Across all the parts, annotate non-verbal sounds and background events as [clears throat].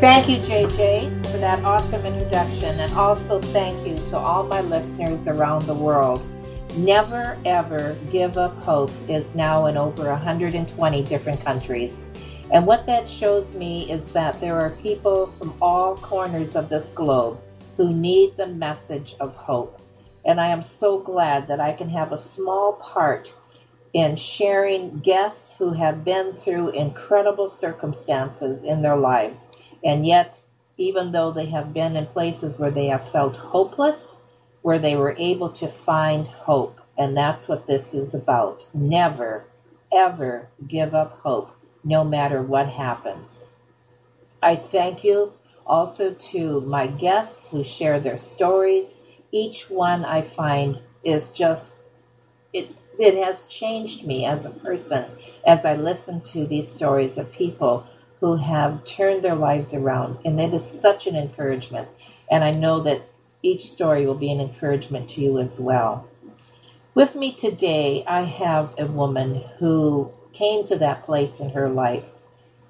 Thank you, JJ, for that awesome introduction, and also thank you to all my listeners around the world. Never ever give up hope is now in over 120 different countries. And what that shows me is that there are people from all corners of this globe who need the message of hope. And I am so glad that I can have a small part in sharing guests who have been through incredible circumstances in their lives and yet, even though they have been in places where they have felt hopeless, where they were able to find hope. And that's what this is about. Never, ever give up hope, no matter what happens. I thank you also to my guests who share their stories. Each one I find is just, it, it has changed me as a person as I listen to these stories of people who have turned their lives around. And it is such an encouragement. And I know that each story will be an encouragement to you as well. With me today, I have a woman who came to that place in her life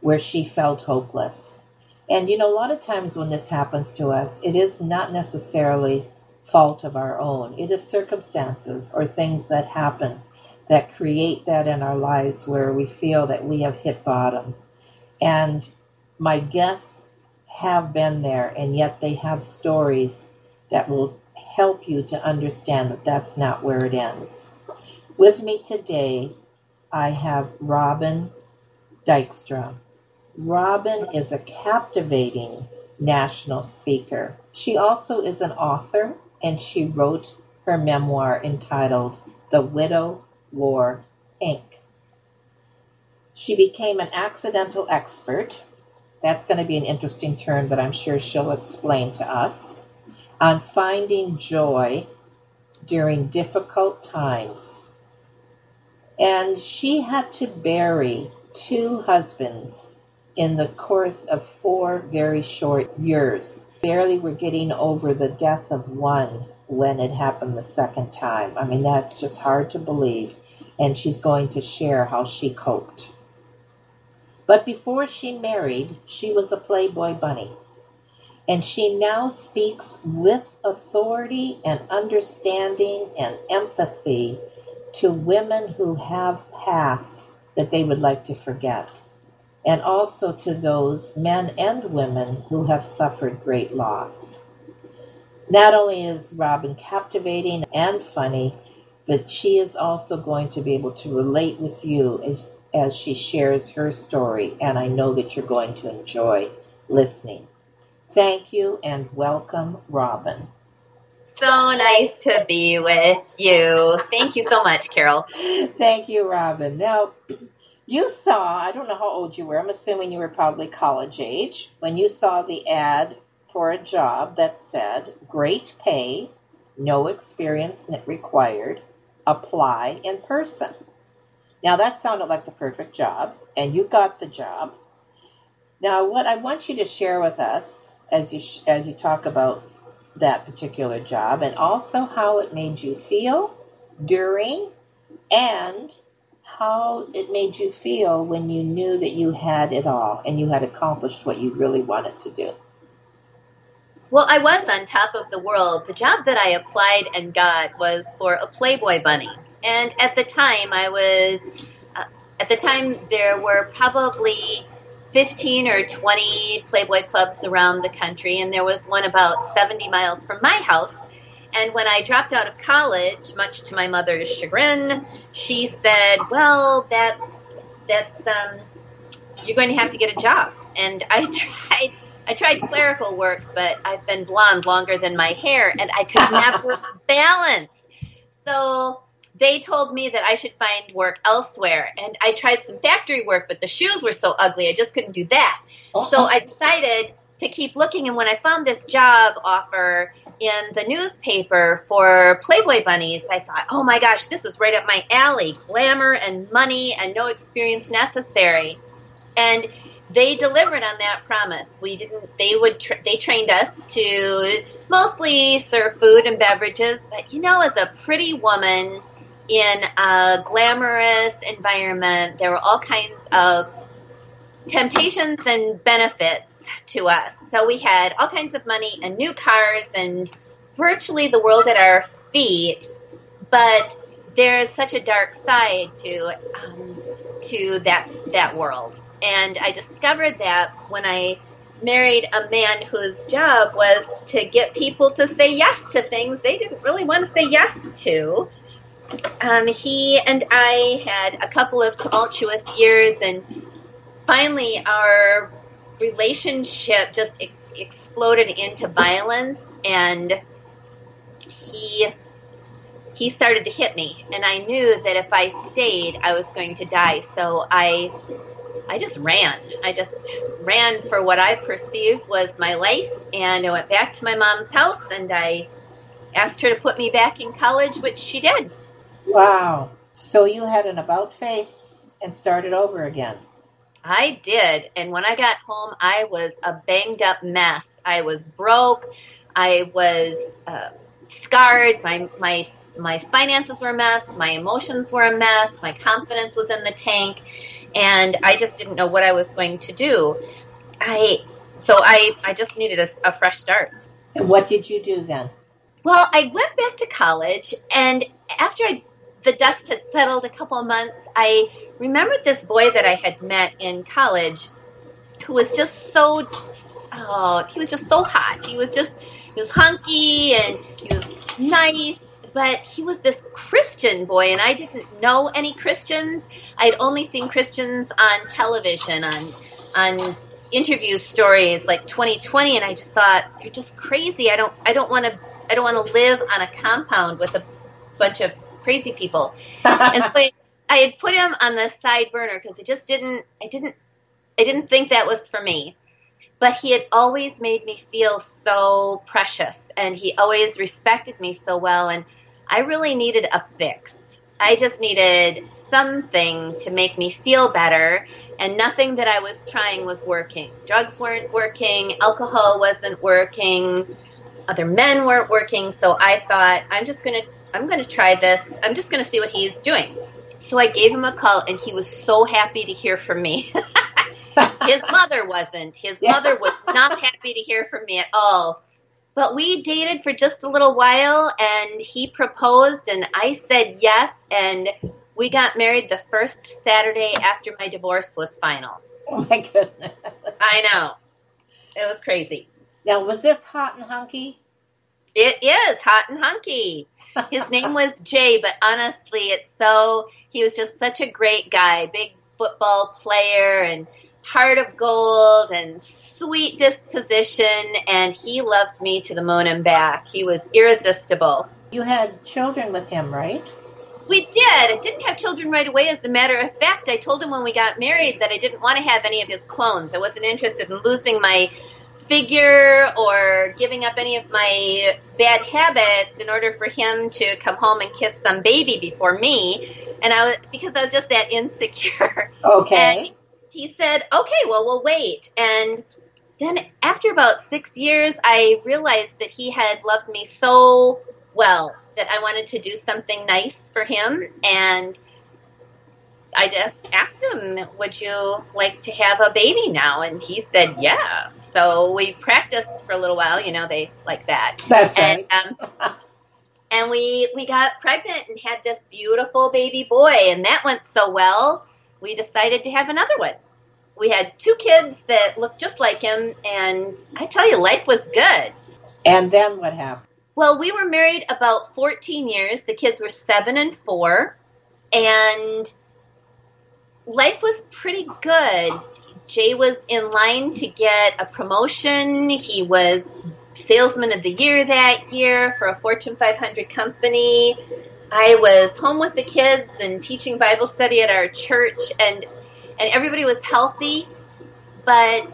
where she felt hopeless. And you know, a lot of times when this happens to us, it is not necessarily fault of our own. It is circumstances or things that happen that create that in our lives where we feel that we have hit bottom. And my guests have been there, and yet they have stories that will help you to understand that that's not where it ends. With me today, I have Robin Dykstra. Robin is a captivating national speaker. She also is an author, and she wrote her memoir entitled The Widow Wore Pink. She became an accidental expert. That's going to be an interesting term that I'm sure she'll explain to us. On finding joy during difficult times. And she had to bury two husbands in the course of four very short years. Barely were getting over the death of one when it happened the second time. I mean, that's just hard to believe. And she's going to share how she coped. But before she married, she was a Playboy bunny. And she now speaks with authority and understanding and empathy to women who have pasts that they would like to forget, and also to those men and women who have suffered great loss. Not only is Robin captivating and funny, but she is also going to be able to relate with you as as she shares her story, and I know that you're going to enjoy listening. Thank you and welcome, Robin. So nice to be with you. Thank you so much, Carol. Thank you, Robin. Now, [clears throat] you saw, I don't know how old you were, I'm assuming you were probably college age, when you saw the ad for a job that said great pay, no experience required, apply in person. Now that sounded like the perfect job, and you got the job. Now, what I want you to share with us as you sh- as you talk about that particular job, and also how it made you feel during, and how it made you feel when you knew that you had it all and you had accomplished what you really wanted to do. Well, I was on top of the world. The job that I applied and got was for a Playboy bunny. And at the time, I was, uh, at the time, there were probably 15 or 20 Playboy clubs around the country, and there was one about 70 miles from my house. And when I dropped out of college, much to my mother's chagrin, she said, "Well, that's that's um, you're going to have to get a job." And I [laughs] tried. I tried clerical work, but I've been blonde longer than my hair, and I could never [laughs] balance. So they told me that I should find work elsewhere. And I tried some factory work, but the shoes were so ugly, I just couldn't do that. So oh. I decided to keep looking. And when I found this job offer in the newspaper for Playboy bunnies, I thought, oh my gosh, this is right up my alley glamour and money and no experience necessary. And they delivered on that promise. We didn't. They would. Tra- they trained us to mostly serve food and beverages, but you know, as a pretty woman in a glamorous environment, there were all kinds of temptations and benefits to us. So we had all kinds of money and new cars and virtually the world at our feet, but there's such a dark side to um, to that that world. And I discovered that when I married a man whose job was to get people to say yes to things they didn't really want to say yes to. Um, he and I had a couple of tumultuous years, and finally, our relationship just e- exploded into violence, and he he started to hit me, and I knew that if I stayed, I was going to die. So I I just ran. I just ran for what I perceived was my life, and I went back to my mom's house, and I asked her to put me back in college, which she did. Wow. So you had an about face and started over again. I did. And when I got home, I was a banged up mess. I was broke. I was uh, scarred. My, my, my finances were a mess. My emotions were a mess. My confidence was in the tank. And I just didn't know what I was going to do. I, so I, I just needed a, a fresh start. And what did you do then? Well, I went back to college, and after I the dust had settled a couple of months, I remembered this boy that I had met in college who was just so oh, he was just so hot. He was just he was hunky and he was nice, but he was this Christian boy and I didn't know any Christians. I'd only seen Christians on television on on interview stories like 2020 and I just thought they're just crazy. I don't I don't want to I don't want to live on a compound with a bunch of crazy people. and so [laughs] I, I had put him on the side burner because I just didn't, I didn't, I didn't think that was for me. But he had always made me feel so precious and he always respected me so well. And I really needed a fix. I just needed something to make me feel better and nothing that I was trying was working. Drugs weren't working, alcohol wasn't working, other men weren't working. So I thought, I'm just going to I'm going to try this. I'm just going to see what he's doing. So I gave him a call, and he was so happy to hear from me. [laughs] His [laughs] mother wasn't. His yeah. mother was not happy to hear from me at all. But we dated for just a little while, and he proposed, and I said yes, and we got married the first Saturday after my divorce was final. Oh my goodness. I know. It was crazy. Now, was this hot and hunky? It is hot and hunky. His [laughs] name was Jay, but honestly, it's so he was just such a great guy, big football player and heart of gold and sweet disposition and he loved me to the moon and back. He was irresistible. You had children with him, right? We did. I didn't have children right away. As a matter of fact, I told him when we got married that I didn't want to have any of his clones. I wasn't interested in losing my figure or giving up any of my bad habits in order for him to come home and kiss some baby before me. And I was because I was just that insecure. Okay. [laughs] And he said, "Okay, well, we'll wait." And then after about 6 years, I realized that he had loved me so well that I wanted to do something nice for him and I just asked him, "Would you like to have a baby now?" And he said, "Yeah." So we practiced for a little while. You know, they like that. That's and, right. Um, and we we got pregnant and had this beautiful baby boy, and that went so well. We decided to have another one. we had two kids that looked just like him, and I tell you, life was good. And then what happened? Well, we were married about 14 years. The kids were seven and four, and life was pretty good. Jay was in line to get a promotion. He was salesman of the year that year for a Fortune 500 company. I was home with the kids and teaching Bible study at our church, and and everybody was healthy. But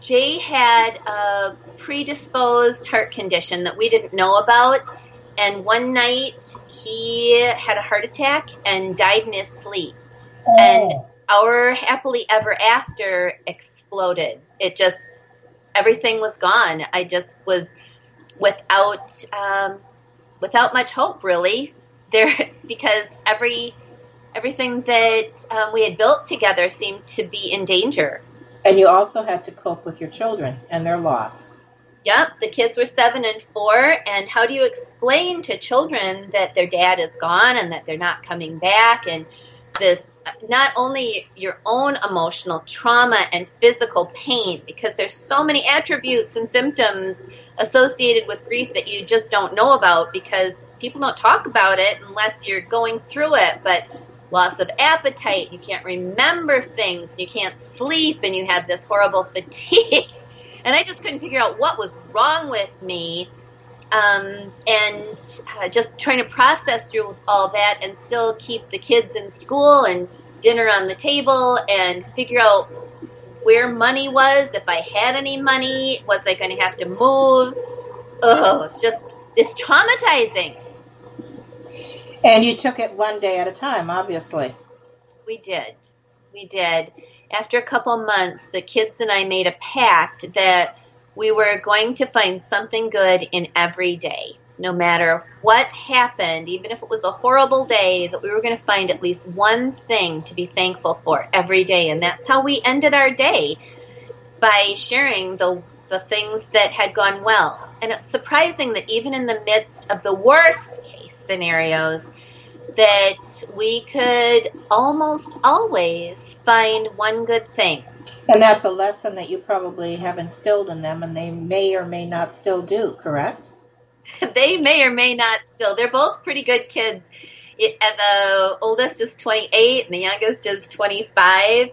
Jay had a predisposed heart condition that we didn't know about, and one night he had a heart attack and died in his sleep. Oh. And our happily ever after exploded. It just everything was gone. I just was without um, without much hope really there [laughs] because every everything that um, we had built together seemed to be in danger. And you also had to cope with your children and their loss. Yep, the kids were seven and four. And how do you explain to children that their dad is gone and that they're not coming back? And this not only your own emotional trauma and physical pain, because there's so many attributes and symptoms associated with grief that you just don't know about because people don't talk about it unless you're going through it. But loss of appetite, you can't remember things, you can't sleep, and you have this horrible fatigue. [laughs] And I just couldn't figure out what was wrong with me um, and uh, just trying to process through all that and still keep the kids in school and dinner on the table and figure out where money was, if I had any money, was I going to have to move? Oh, it's just, it's traumatizing. And you took it one day at a time, obviously. We did. We did. After a couple months, the kids and I made a pact that we were going to find something good in every day. No matter what happened, even if it was a horrible day, that we were going to find at least one thing to be thankful for every day. And that's how we ended our day by sharing the, the things that had gone well. And it's surprising that even in the midst of the worst scenarios, that we could almost always find one good thing and that's a lesson that you probably have instilled in them, and they may or may not still do, correct? [laughs] they may or may not still. They're both pretty good kids. It, and the oldest is 28, and the youngest is 25.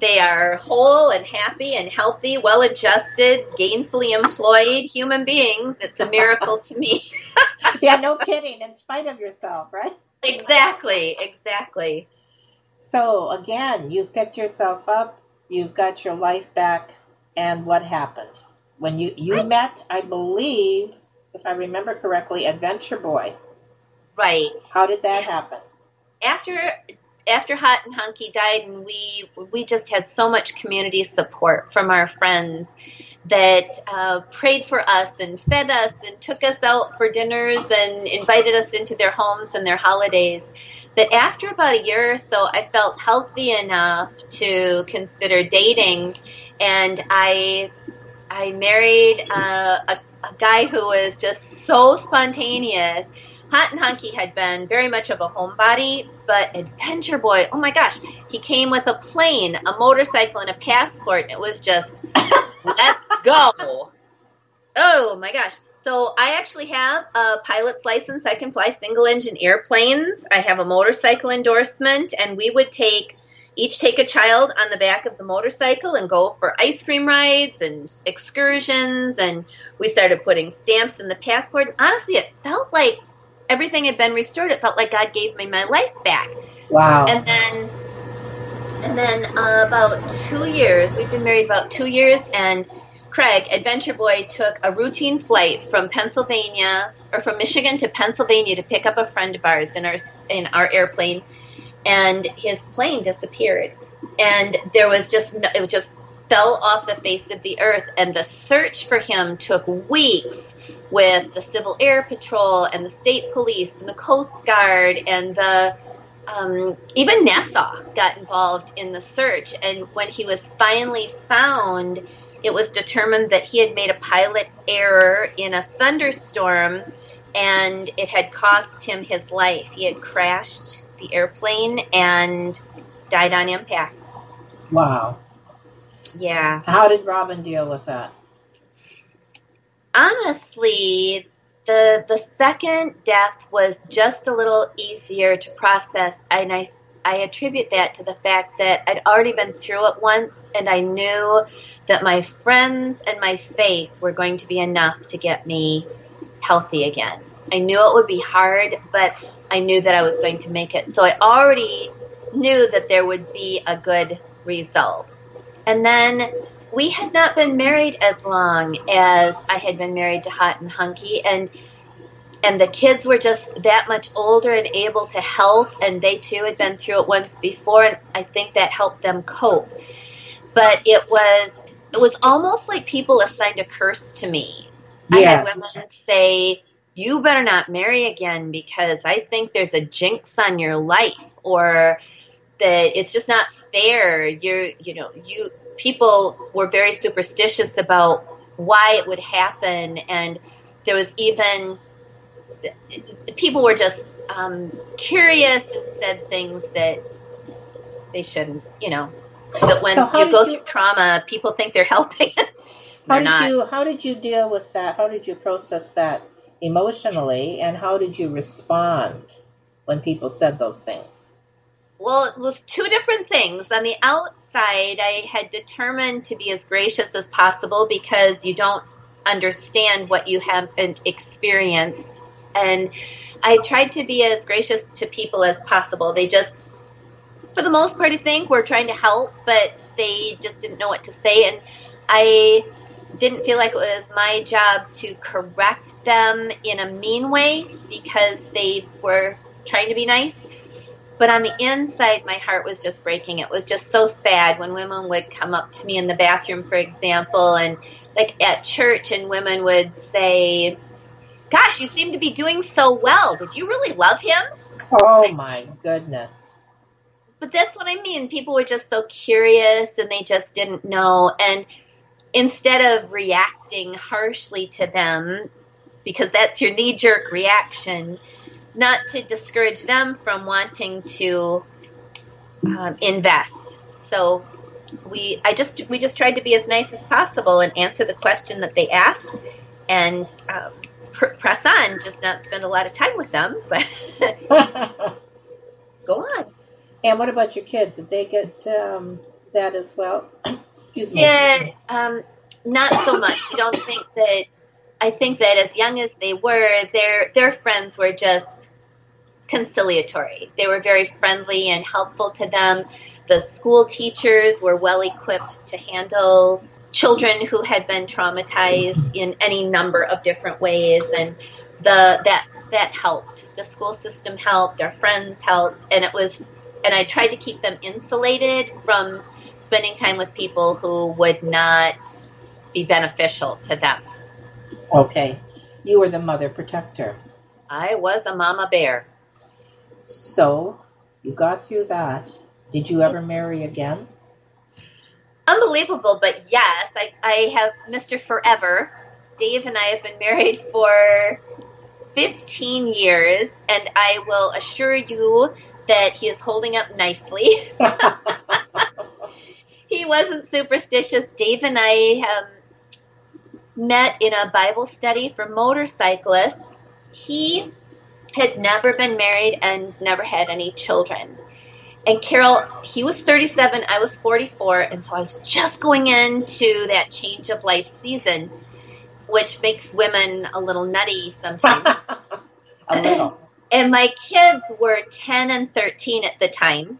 They are whole and happy and healthy, well adjusted, gainfully employed human beings. It's a miracle to me. [laughs] yeah, no kidding, in spite of yourself, right? Exactly, exactly. So, again, you've picked yourself up you've got your life back, and what happened when you you met? I believe, if I remember correctly, Adventure Boy. Right. How did that happen? After after Hot and Hunky died, and we we just had so much community support from our friends that uh, prayed for us and fed us and took us out for dinners and invited us into their homes and their holidays that after about a year or so, I felt healthy enough to consider dating, and I I married uh, a, a guy who was just so spontaneous. Hot and Hunky had been very much of a homebody, but Adventure Boy, oh my gosh, he came with a plane, a motorcycle, and a passport, and it was just, let's [laughs] go. Oh my gosh. So I actually have a pilot's license. I can fly single engine airplanes. I have a motorcycle endorsement, and we would take each take a child on the back of the motorcycle and go for ice cream rides and excursions. And we started putting stamps in the passport. Honestly, it felt like everything had been restored. It felt like God gave me my life back. Wow. And then, and then uh, about two years. We've been married about two years, and Craig, Adventure Boy took a routine flight from Pennsylvania or from Michigan to Pennsylvania to pick up a friend of ours in our in our airplane, and his plane disappeared. And there was just it just fell off the face of the earth, and the search for him took weeks with the Civil Air Patrol and the state police and the Coast Guard and the um, even NASA got involved in the search. And when he was finally found it was determined that he had made a pilot error in a thunderstorm and it had cost him his life. He had crashed the airplane and died on impact. Wow. Yeah. How did Robin deal with that? Honestly, the the second death was just a little easier to process, and I I attribute that to the fact that I'd already been through it once, and I knew that my friends and my faith were going to be enough to get me healthy again. I knew it would be hard, but I knew that I was going to make it. So I already knew that there would be a good result. And then we had not been married as long as I had been married to Hot and Hunky, and and the kids were just that much older and able to help, and they too had been through it once before, and I think that helped them cope. But it was it was almost like people assigned a curse to me. Yes. I had women say, "You better not marry again because I think there's a jinx on your life," or that it's just not fair. You're, you know, you people were very superstitious about why it would happen, and there was even people were just um, curious and said things that they shouldn't. You know, that when so you go you, through trauma, people think they're helping. [laughs] how did not. you How did you deal with that? How did you process that emotionally, and how did you respond when people said those things? Well, it was two different things. On the outside, I had determined to be as gracious as possible because you don't understand what you haven't experienced. And I tried to be as gracious to people as possible. They just, for the most part, I think, were trying to help, but they just didn't know what to say. And I didn't feel like it was my job to correct them in a mean way because they were trying to be nice. But on the inside, my heart was just breaking. It was just so sad when women would come up to me in the bathroom, for example, and like at church, and women would say, Gosh, you seem to be doing so well. Did you really love him? Oh my goodness. But that's what I mean. People were just so curious and they just didn't know. And instead of reacting harshly to them, because that's your knee jerk reaction, not to discourage them from wanting to um, invest. So we, I just, we just tried to be as nice as possible and answer the question that they asked, and um, pr- press on. Just not spend a lot of time with them, but [laughs] go on. And what about your kids? Did they get um, that as well? [clears throat] Excuse me. Yeah, um, not so much. I don't think that I think that as young as they were, their their friends were just conciliatory. They were very friendly and helpful to them. The school teachers were well equipped to handle children who had been traumatized in any number of different ways and the that that helped. The school system helped, our friends helped, and it was and I tried to keep them insulated from spending time with people who would not be beneficial to them. Okay. You were the mother protector. I was a mama bear. So, you got through that. Did you ever marry again? Unbelievable, but yes, I, I have Mr. Forever. Dave and I have been married [laughs] for 15 years, and I will assure you that he is holding up nicely. [laughs] [laughs] he wasn't superstitious. Dave and I have met in a Bible study for motorcyclists. He had never been married and never had any children. And Carol, he was 37, I was 44, and so I was just going into that change of life season, which makes women a little nutty sometimes. [laughs] a little. [clears throat] and my kids were 10 and 13 at the time,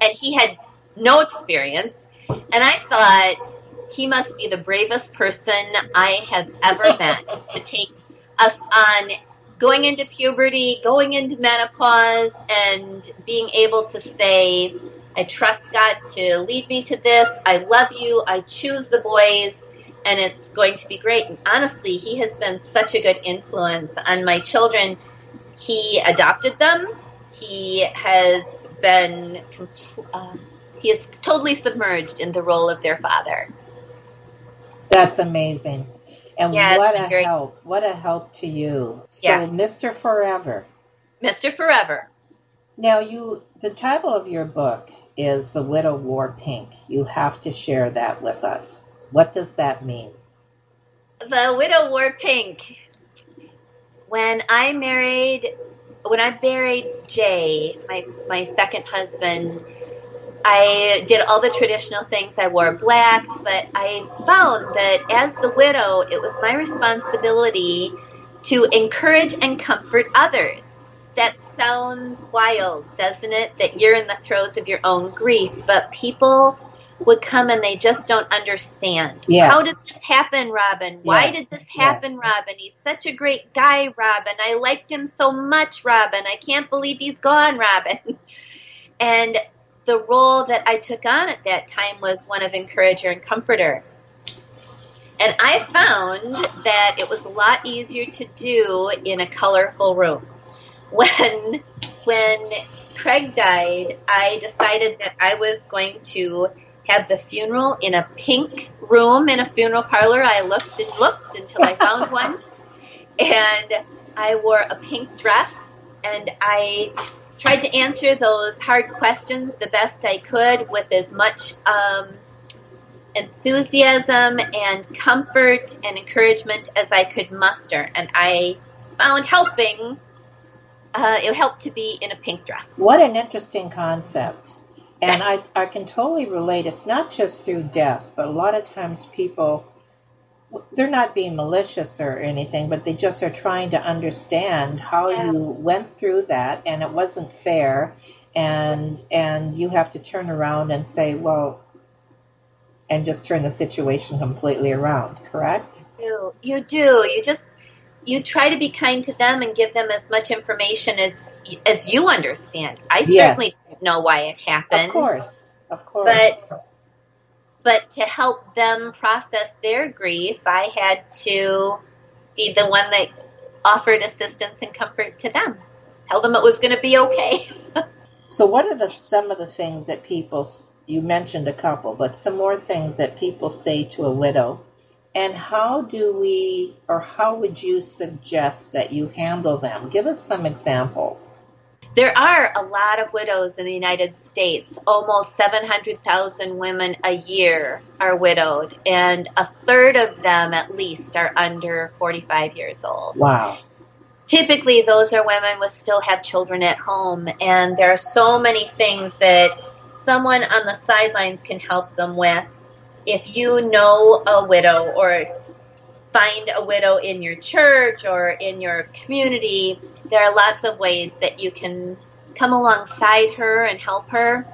and he had no experience. And I thought, he must be the bravest person I have ever met [laughs] to take us on going into puberty, going into menopause, and being able to say, I trust God to lead me to this. I love you. I choose the boys, and it's going to be great. And honestly, he has been such a good influence on my children. He adopted them. He has been, uh, he is totally submerged in the role of their father. That's amazing. And yeah, what a help. What a help to you. So yes. Mr. Forever. Mr. Forever. Now you the title of your book is the widow wore pink. You have to share that with us. What does that mean? The widow wore pink. When I married, when I married Jay, my my second husband, I did all the traditional things. I wore black, but I found that as the widow, it was my responsibility to encourage and comfort others. That sounds wild, doesn't it? That you're in the throes of your own grief, but people would come and they just don't understand. Yes. How did this happen, Robin? Why Yes. did this happen, Robin? He's such a great guy, Robin. I liked him so much, Robin. I can't believe he's gone, Robin. [laughs] And the role that I took on at that time was one of encourager and comforter. And I found that it was a lot easier to do in a colorful room. [laughs] When when Craig died, I decided that I was going to have the funeral in a pink room in a funeral parlor. I looked and looked until I found [laughs] one. And I wore a pink dress and I tried to answer those hard questions the best I could with as much um, enthusiasm and comfort and encouragement as I could muster. And I found helping, uh, it helped to be in a pink dress. What an interesting concept. And I, I can totally relate. It's not just through death, but a lot of times people, they're not being malicious or anything, but they just are trying to understand how Yeah. you went through that and it wasn't fair. And, and you have to turn around and say, well, and just turn the situation completely around, correct? You, you do. You just, you try to be kind to them and give them as much information as as you understand. I Yes. certainly didn't know why it happened. Of course. Of course. But but to help them process their grief, I had to be the one that offered assistance and comfort to them. Tell them it was going to be okay. [laughs] So, what are the some of the things that people? You mentioned a couple, but some more things that people say to a widow, and how do we, or how would you suggest that you handle them? Give us some examples. There are a lot of widows in the United States. Almost 700,000 women a year are widowed, and a third of them at least are under 45 years old. Wow. typically those are women who still have children at home and there are so many things that someone on the sidelines can help them with if you know a widow or find a widow in your church or in your community there are lots of ways that you can come alongside her and help her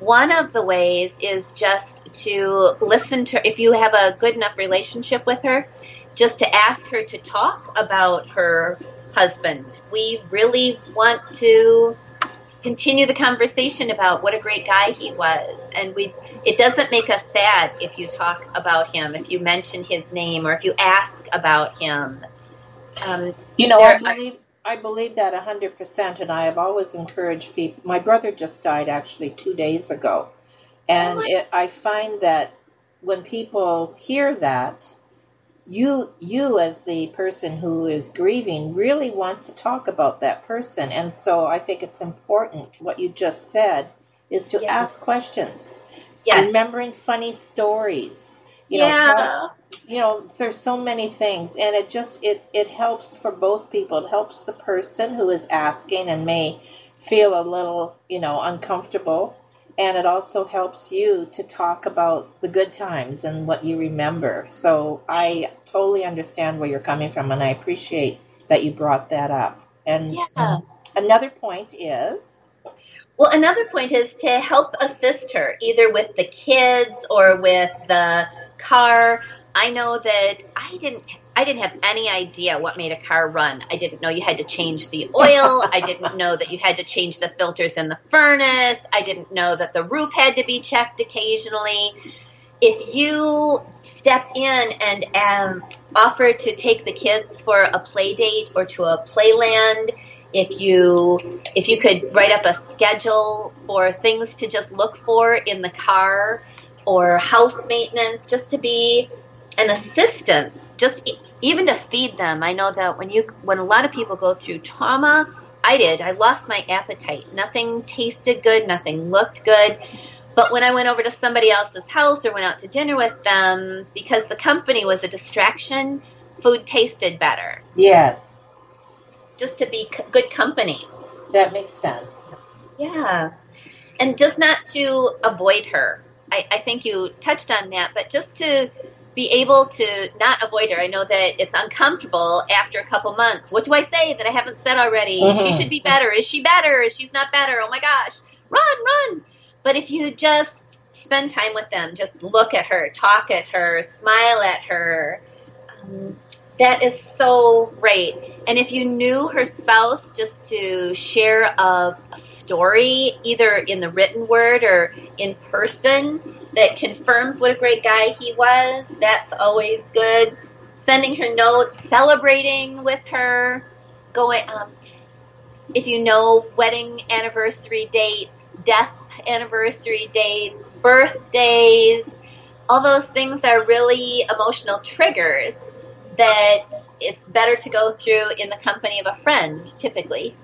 one of the ways is just to listen to if you have a good enough relationship with her just to ask her to talk about her husband. We really want to continue the conversation about what a great guy he was. And we it doesn't make us sad if you talk about him, if you mention his name or if you ask about him. Um, You know, I believe I believe that hundred percent, and I have always encouraged people. My brother just died actually two days ago, and Oh it, I find that when people hear that, you you as the person who is grieving really wants to talk about that person, and so I think it's important what you just said is to Yeah. ask questions, yes. remembering funny stories. You know, yeah. tell- you know there's so many things and it just it it helps for both people it helps the person who is asking and may feel a little you know uncomfortable and it also helps you to talk about the good times and what you remember so i totally understand where you're coming from and i appreciate that you brought that up and um, Yeah. another point is Well, another point is to help assist her, either with the kids or with the car. I know that I didn't. I didn't have any idea what made a car run. I didn't know you had to change the oil. I didn't know that you had to change the filters in the furnace. I didn't know that the roof had to be checked occasionally. If you step in and um, offer to take the kids for a play date or to a playland, if you if you could write up a schedule for things to just look for in the car or house maintenance just to be an assistance just even to feed them i know that when you when a lot of people go through trauma I did. I lost my appetite. Nothing tasted good, nothing looked good. But when I went over to somebody else's house or went out to dinner with them, because the company was a distraction, food tasted better. Yes. Just to be c- good company. That makes sense. Yeah. And just not to avoid her. I, I think you touched on that, but just to be able to not avoid her. I know that it's uncomfortable after a couple months. What do I say that I haven't said already? Mm-hmm. She should be better. Is she better? Is she's not better? Oh my gosh. Run, run. But if you just spend time with them, just look at her, talk at her, smile at her, um, that is so great. And if you knew her spouse, just to share a, a, story, either in the written word or in person, that confirms what a great guy he was, that's always good. Sending her notes, celebrating with her, going. Um, if you know wedding anniversary dates, death anniversary dates, birthdays, all those things are really emotional triggers that it's better to go through in the company of a friend, typically.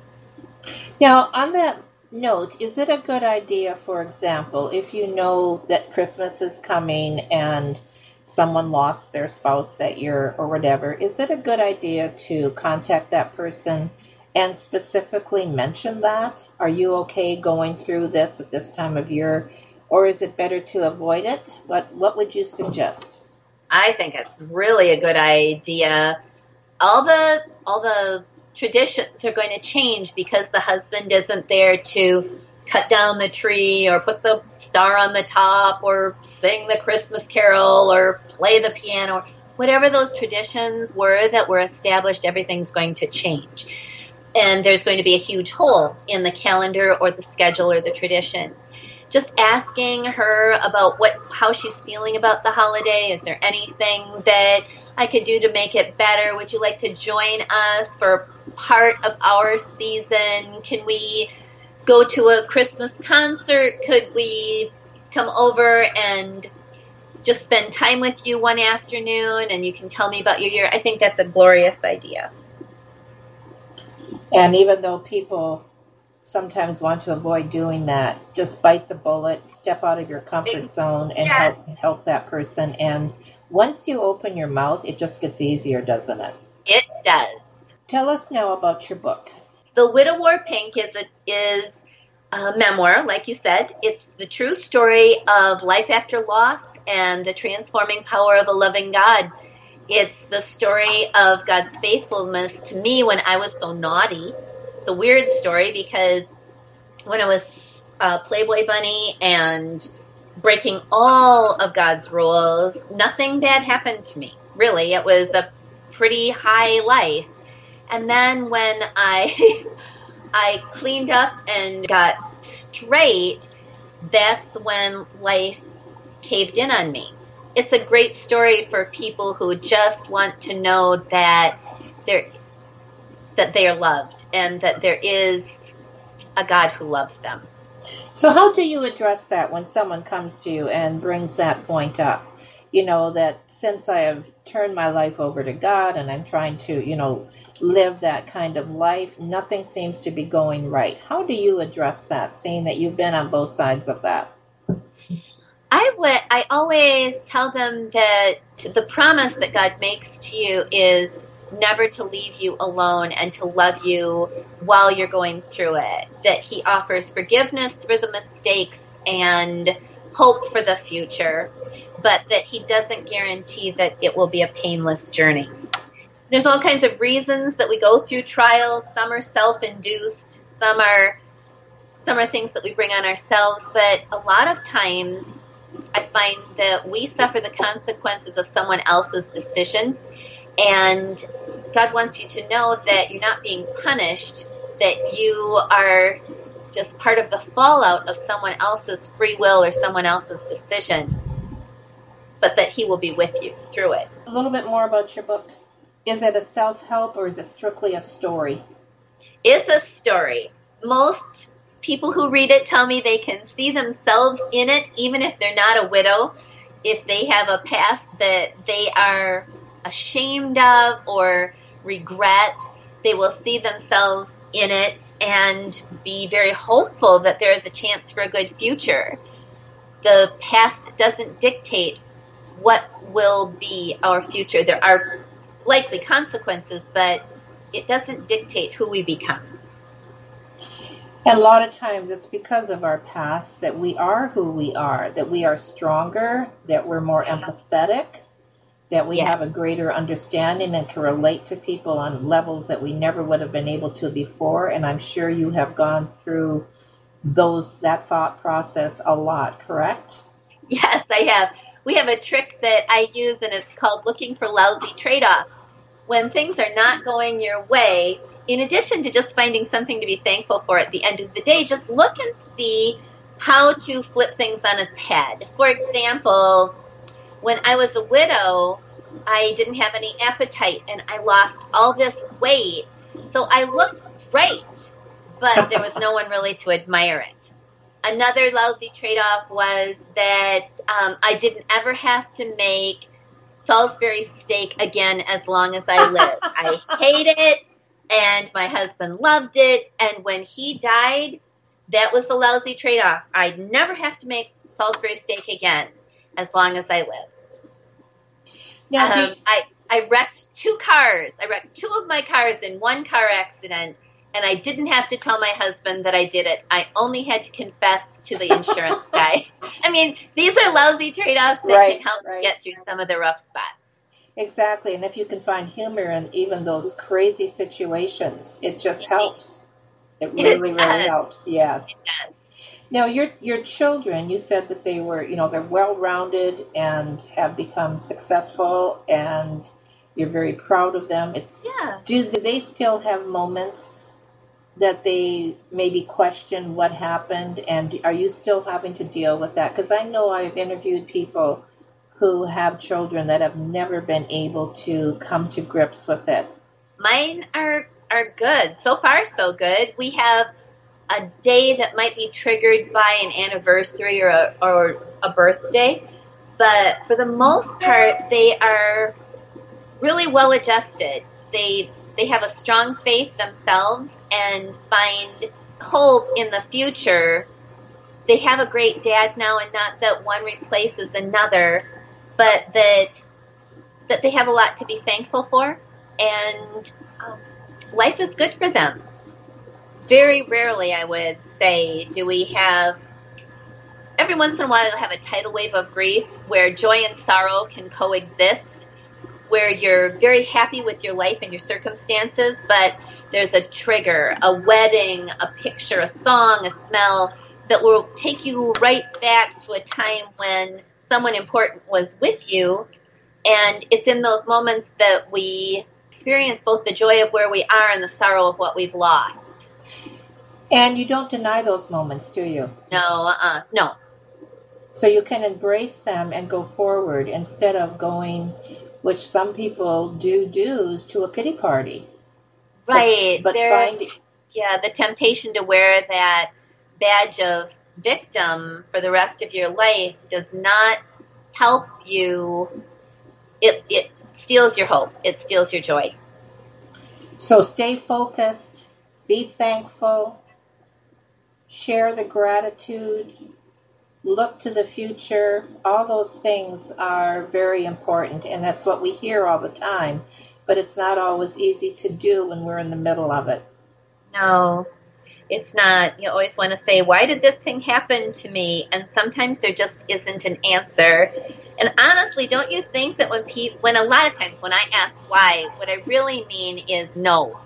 Now, on that note, is it a good idea, for example, if you know that Christmas is coming and someone lost their spouse that year or whatever, is it a good idea to contact that person and specifically mention that? Are you okay going through this at this time of year? Or is it better to avoid it? What what would you suggest? I think it's really a good idea. All the all the traditions are going to change because the husband isn't there to cut down the tree or put the star on the top or sing the Christmas carol or play the piano. Whatever those traditions were that were established, everything's going to change. And there's going to be a huge hole in the calendar or the schedule or the tradition just asking her about what how she's feeling about the holiday. Is there anything that I could do to make it better? Would you like to join us for part of our season? Can we go to a Christmas concert? Could we come over and just spend time with you one afternoon and you can tell me about your year? I think that's a glorious idea. And even though people sometimes want to avoid doing that. Just bite the bullet, step out of your comfort zone, and yes. help help that person. And once you open your mouth, it just gets easier, doesn't it? It does. Tell us now about your book. The Widow Wore Pink is a is a memoir, like you said. It's the true story of life after loss and the transforming power of a loving God. It's the story of God's faithfulness to me when I was so naughty it's a weird story because when I was a Playboy Bunny and breaking all of God's rules, nothing bad happened to me. Really, it was a pretty high life. And then when I [laughs] I cleaned up and got straight, that's when life caved in on me. It's a great story for people who just want to know that there that they are loved and that there is a God who loves them. So, how do you address that when someone comes to you and brings that point up? You know, that since I have turned my life over to God and I'm trying to, you know, live that kind of life, nothing seems to be going right. How do you address that, seeing that you've been on both sides of that? I would. I always tell them that the promise that God makes to you is never to leave you alone and to love you while you're going through it. That He offers forgiveness for the mistakes and hope for the future, but that He doesn't guarantee that it will be a painless journey. There's all kinds of reasons that we go through trials. Some are self-induced. Some are some are things that we bring on ourselves. But a lot of times, I find that we suffer the consequences of someone else's decision and God wants you to know that you're not being punished, that you are just part of the fallout of someone else's free will or someone else's decision, but that He will be with you through it. A little bit more about your book. Is it a self help or is it strictly a story? It's a story. Most people who read it tell me they can see themselves in it, even if they're not a widow, if they have a past that they are ashamed of or regret, they will see themselves in it and be very hopeful that there is a chance for a good future. The past doesn't dictate what will be our future. There are likely consequences, but it doesn't dictate who we become. And a lot of times it's because of our past that we are who we are, that we are stronger, that we're more empathetic, that we Yes. have a greater understanding and can relate to people on levels that we never would have been able to before. And I'm sure you have gone through those that thought process a lot, correct? Yes, I have. We have a trick that I use, and it's called looking for lousy trade offs. When things are not going your way, in addition to just finding something to be thankful for at the end of the day, just look and see how to flip things on its head. For example, when I was a widow, I didn't have any appetite and I lost all this weight. So I looked great, but there was no one really to admire it. Another lousy trade off was that um, I didn't ever have to make Salisbury steak again as long as I live. I [laughs] hate it, and my husband loved it. And when he died, that was the lousy trade off. I'd never have to make Salisbury steak again as long as I live. Now, Um, you- I, I wrecked two cars. I wrecked two of my cars in one car accident, and I didn't have to tell my husband that I did it. I only had to confess to the insurance [laughs] guy. I mean, these are lousy trade offs that Right, can help right. get through some of the rough spots. exactly. And if you can find humor in even those crazy situations, it just helps. It It really, really does. helps. Yes. Now, your your children, you said that they were, you know, they're well rounded and have become successful, and you're very proud of them. It's, Yeah. do they still have moments that they maybe question what happened, and are you still having to deal with that? Because I know I've interviewed people who have children that have never been able to come to grips with it. Mine are are good. So far so good. We have a day that might be triggered by an anniversary or a, or a birthday, but for the most part they are really well adjusted. They they have a strong faith themselves and find hope in the future. They have a great dad now and not that one replaces another, but that that they have a lot to be thankful for and um, life is good for them. Very rarely, I would say, do we have. Every once in a while, you'll have a tidal wave of grief where joy and sorrow can coexist, where you're very happy with your life and your circumstances, but there's a trigger, a wedding, a picture, a song, a smell that will take you right back to a time when someone important was with you. And it's in those moments that we experience both the joy of where we are and the sorrow of what we've lost. And you don't deny those moments, do you? No, uh-uh, no. So you can embrace them and go forward instead of going, which some people do do, to a pity party. Right. But, there- find yeah, the temptation to wear that badge of victim for the rest of your life does not help you. It, it steals your hope. It steals your joy. so stay focused, be thankful, share the gratitude, look to the future. All those things are very important, and that's what we hear all the time. But it's not always easy to do when we're in the middle of it. No, it's not. You always want to say, why did this thing happen to me? And sometimes there just isn't an answer. And honestly, don't you think that when people, when a lot of times when I ask why, what I really mean is no.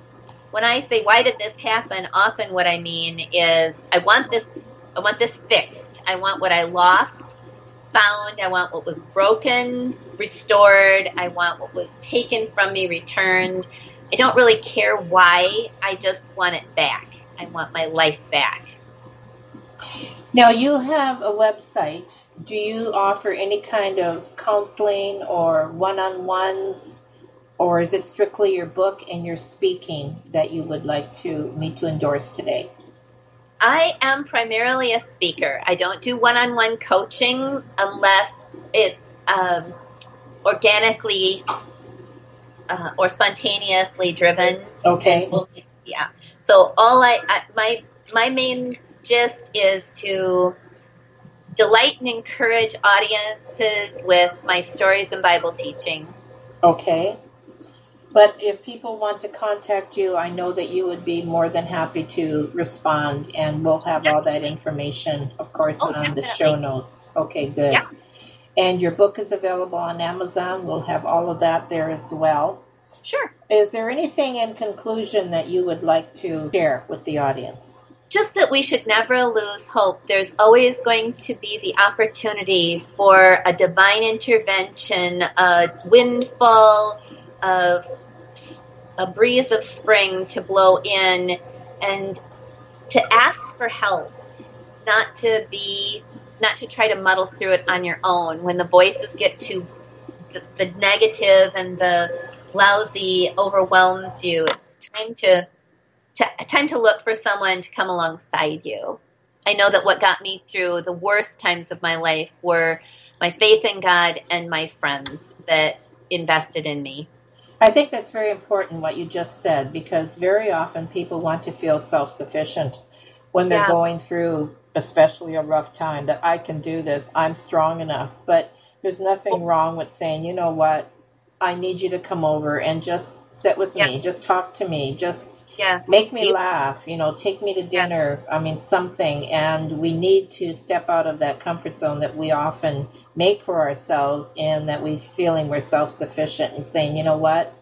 When I say, why did this happen? Often what I mean is, I want this, I want this fixed. I want what I lost found. I want what was broken restored. I want what was taken from me returned. I don't really care why. I just want it back. I want my life back. Now, you have a website. Do you offer any kind of counseling or one on ones? Or is it strictly your book and your speaking that you would like to me to endorse today? I am primarily a speaker. I don't do one on one coaching unless it's um, organically uh, or spontaneously driven. Okay. Yeah. So all I, I my my main gist is to delight and encourage audiences with my stories and Bible teaching. Okay. But if people want to contact you, I know that you would be more than happy to respond, and we'll have definitely. all that information, of course, oh, on definitely. the show notes. Okay, good. Yeah. And your book is available on Amazon. We'll have all of that there as well. Sure. Is there anything in conclusion that you would like to share with the audience? Just that we should never lose hope. There's always going to be the opportunity for a divine intervention, a windfall of a breeze of spring to blow in, and to ask for help, not to be not to try to muddle through it on your own. When the voices get too the, the negative and the lousy overwhelms you it's time to, to time to look for someone to come alongside you. I know that what got me through the worst times of my life were my faith in god and my friends that invested in me I think that's very important what you just said because very often people want to feel self sufficient when they're yeah. going through especially a rough time, that I can do this, I'm strong enough. But there's nothing wrong with saying, you know what, I need you to come over and just sit with yeah. me, just talk to me, just yeah. make me laugh, you know, take me to dinner. I mean, something. And we need to step out of that comfort zone that we often make for ourselves and that we feeling we're self sufficient and saying, you know what,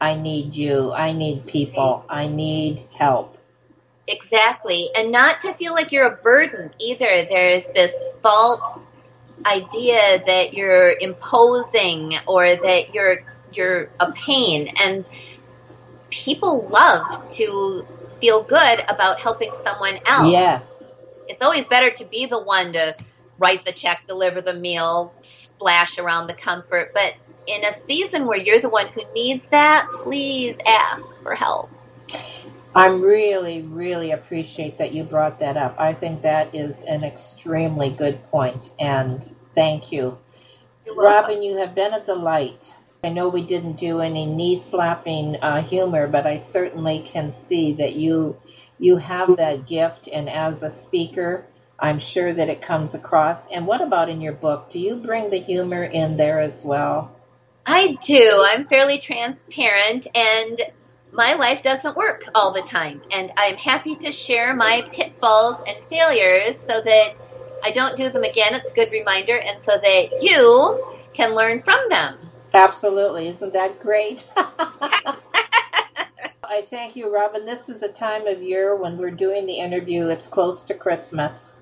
I need you, I need people, I need help. Exactly. And not to feel like you're a burden either. There's this false idea that you're imposing or that you're you're a pain and people love to feel good about helping someone else. Yes. It's always better to be the one to write the check, deliver the meal, splash around the comfort, but in a season where you're the one who needs that, please ask for help. I really, really appreciate that you brought that up. I think that is an extremely good point, and thank you. Robin, you have been a delight. I know we didn't do any knee slapping uh, humor, but I certainly can see that you you have that gift, and as a speaker, I'm sure that it comes across. And what about in your book? Do you bring the humor in there as well? I do. I'm fairly transparent, and my life doesn't work all the time. And I'm happy to share my pitfalls and failures so that I don't do them again. It's a good reminder, and so that you can learn from them. Absolutely. Isn't that great? [laughs] [laughs] I thank you, Robin. This is a time of year when we're doing the interview. It's close to Christmas,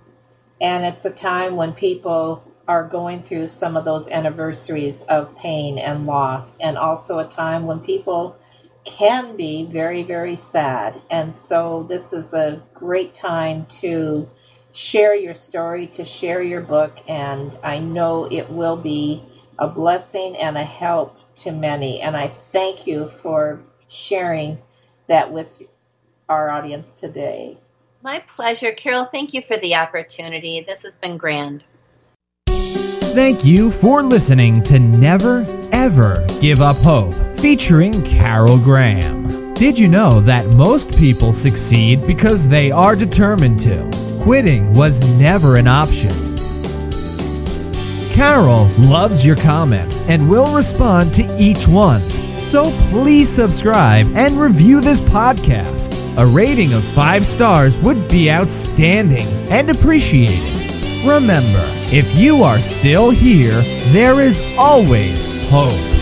and it's a time when people are going through some of those anniversaries of pain and loss, and also a time when people can be very, very sad. And so this is a great time to share your story, to share your book, and I know it will be a blessing and a help to many. And I thank you for sharing that with our audience today. My pleasure, Carol. Thank you for the opportunity. This has been grand. Thank you for listening to Never Ever Give Up Hope, featuring Carol Graham. Did you know that most people succeed because they are determined to? Quitting was never an option. Carol loves your comments and will respond to each one. So please subscribe and review this podcast. A rating of five stars would be outstanding and appreciated. Remember, if you are still here, there is always hope.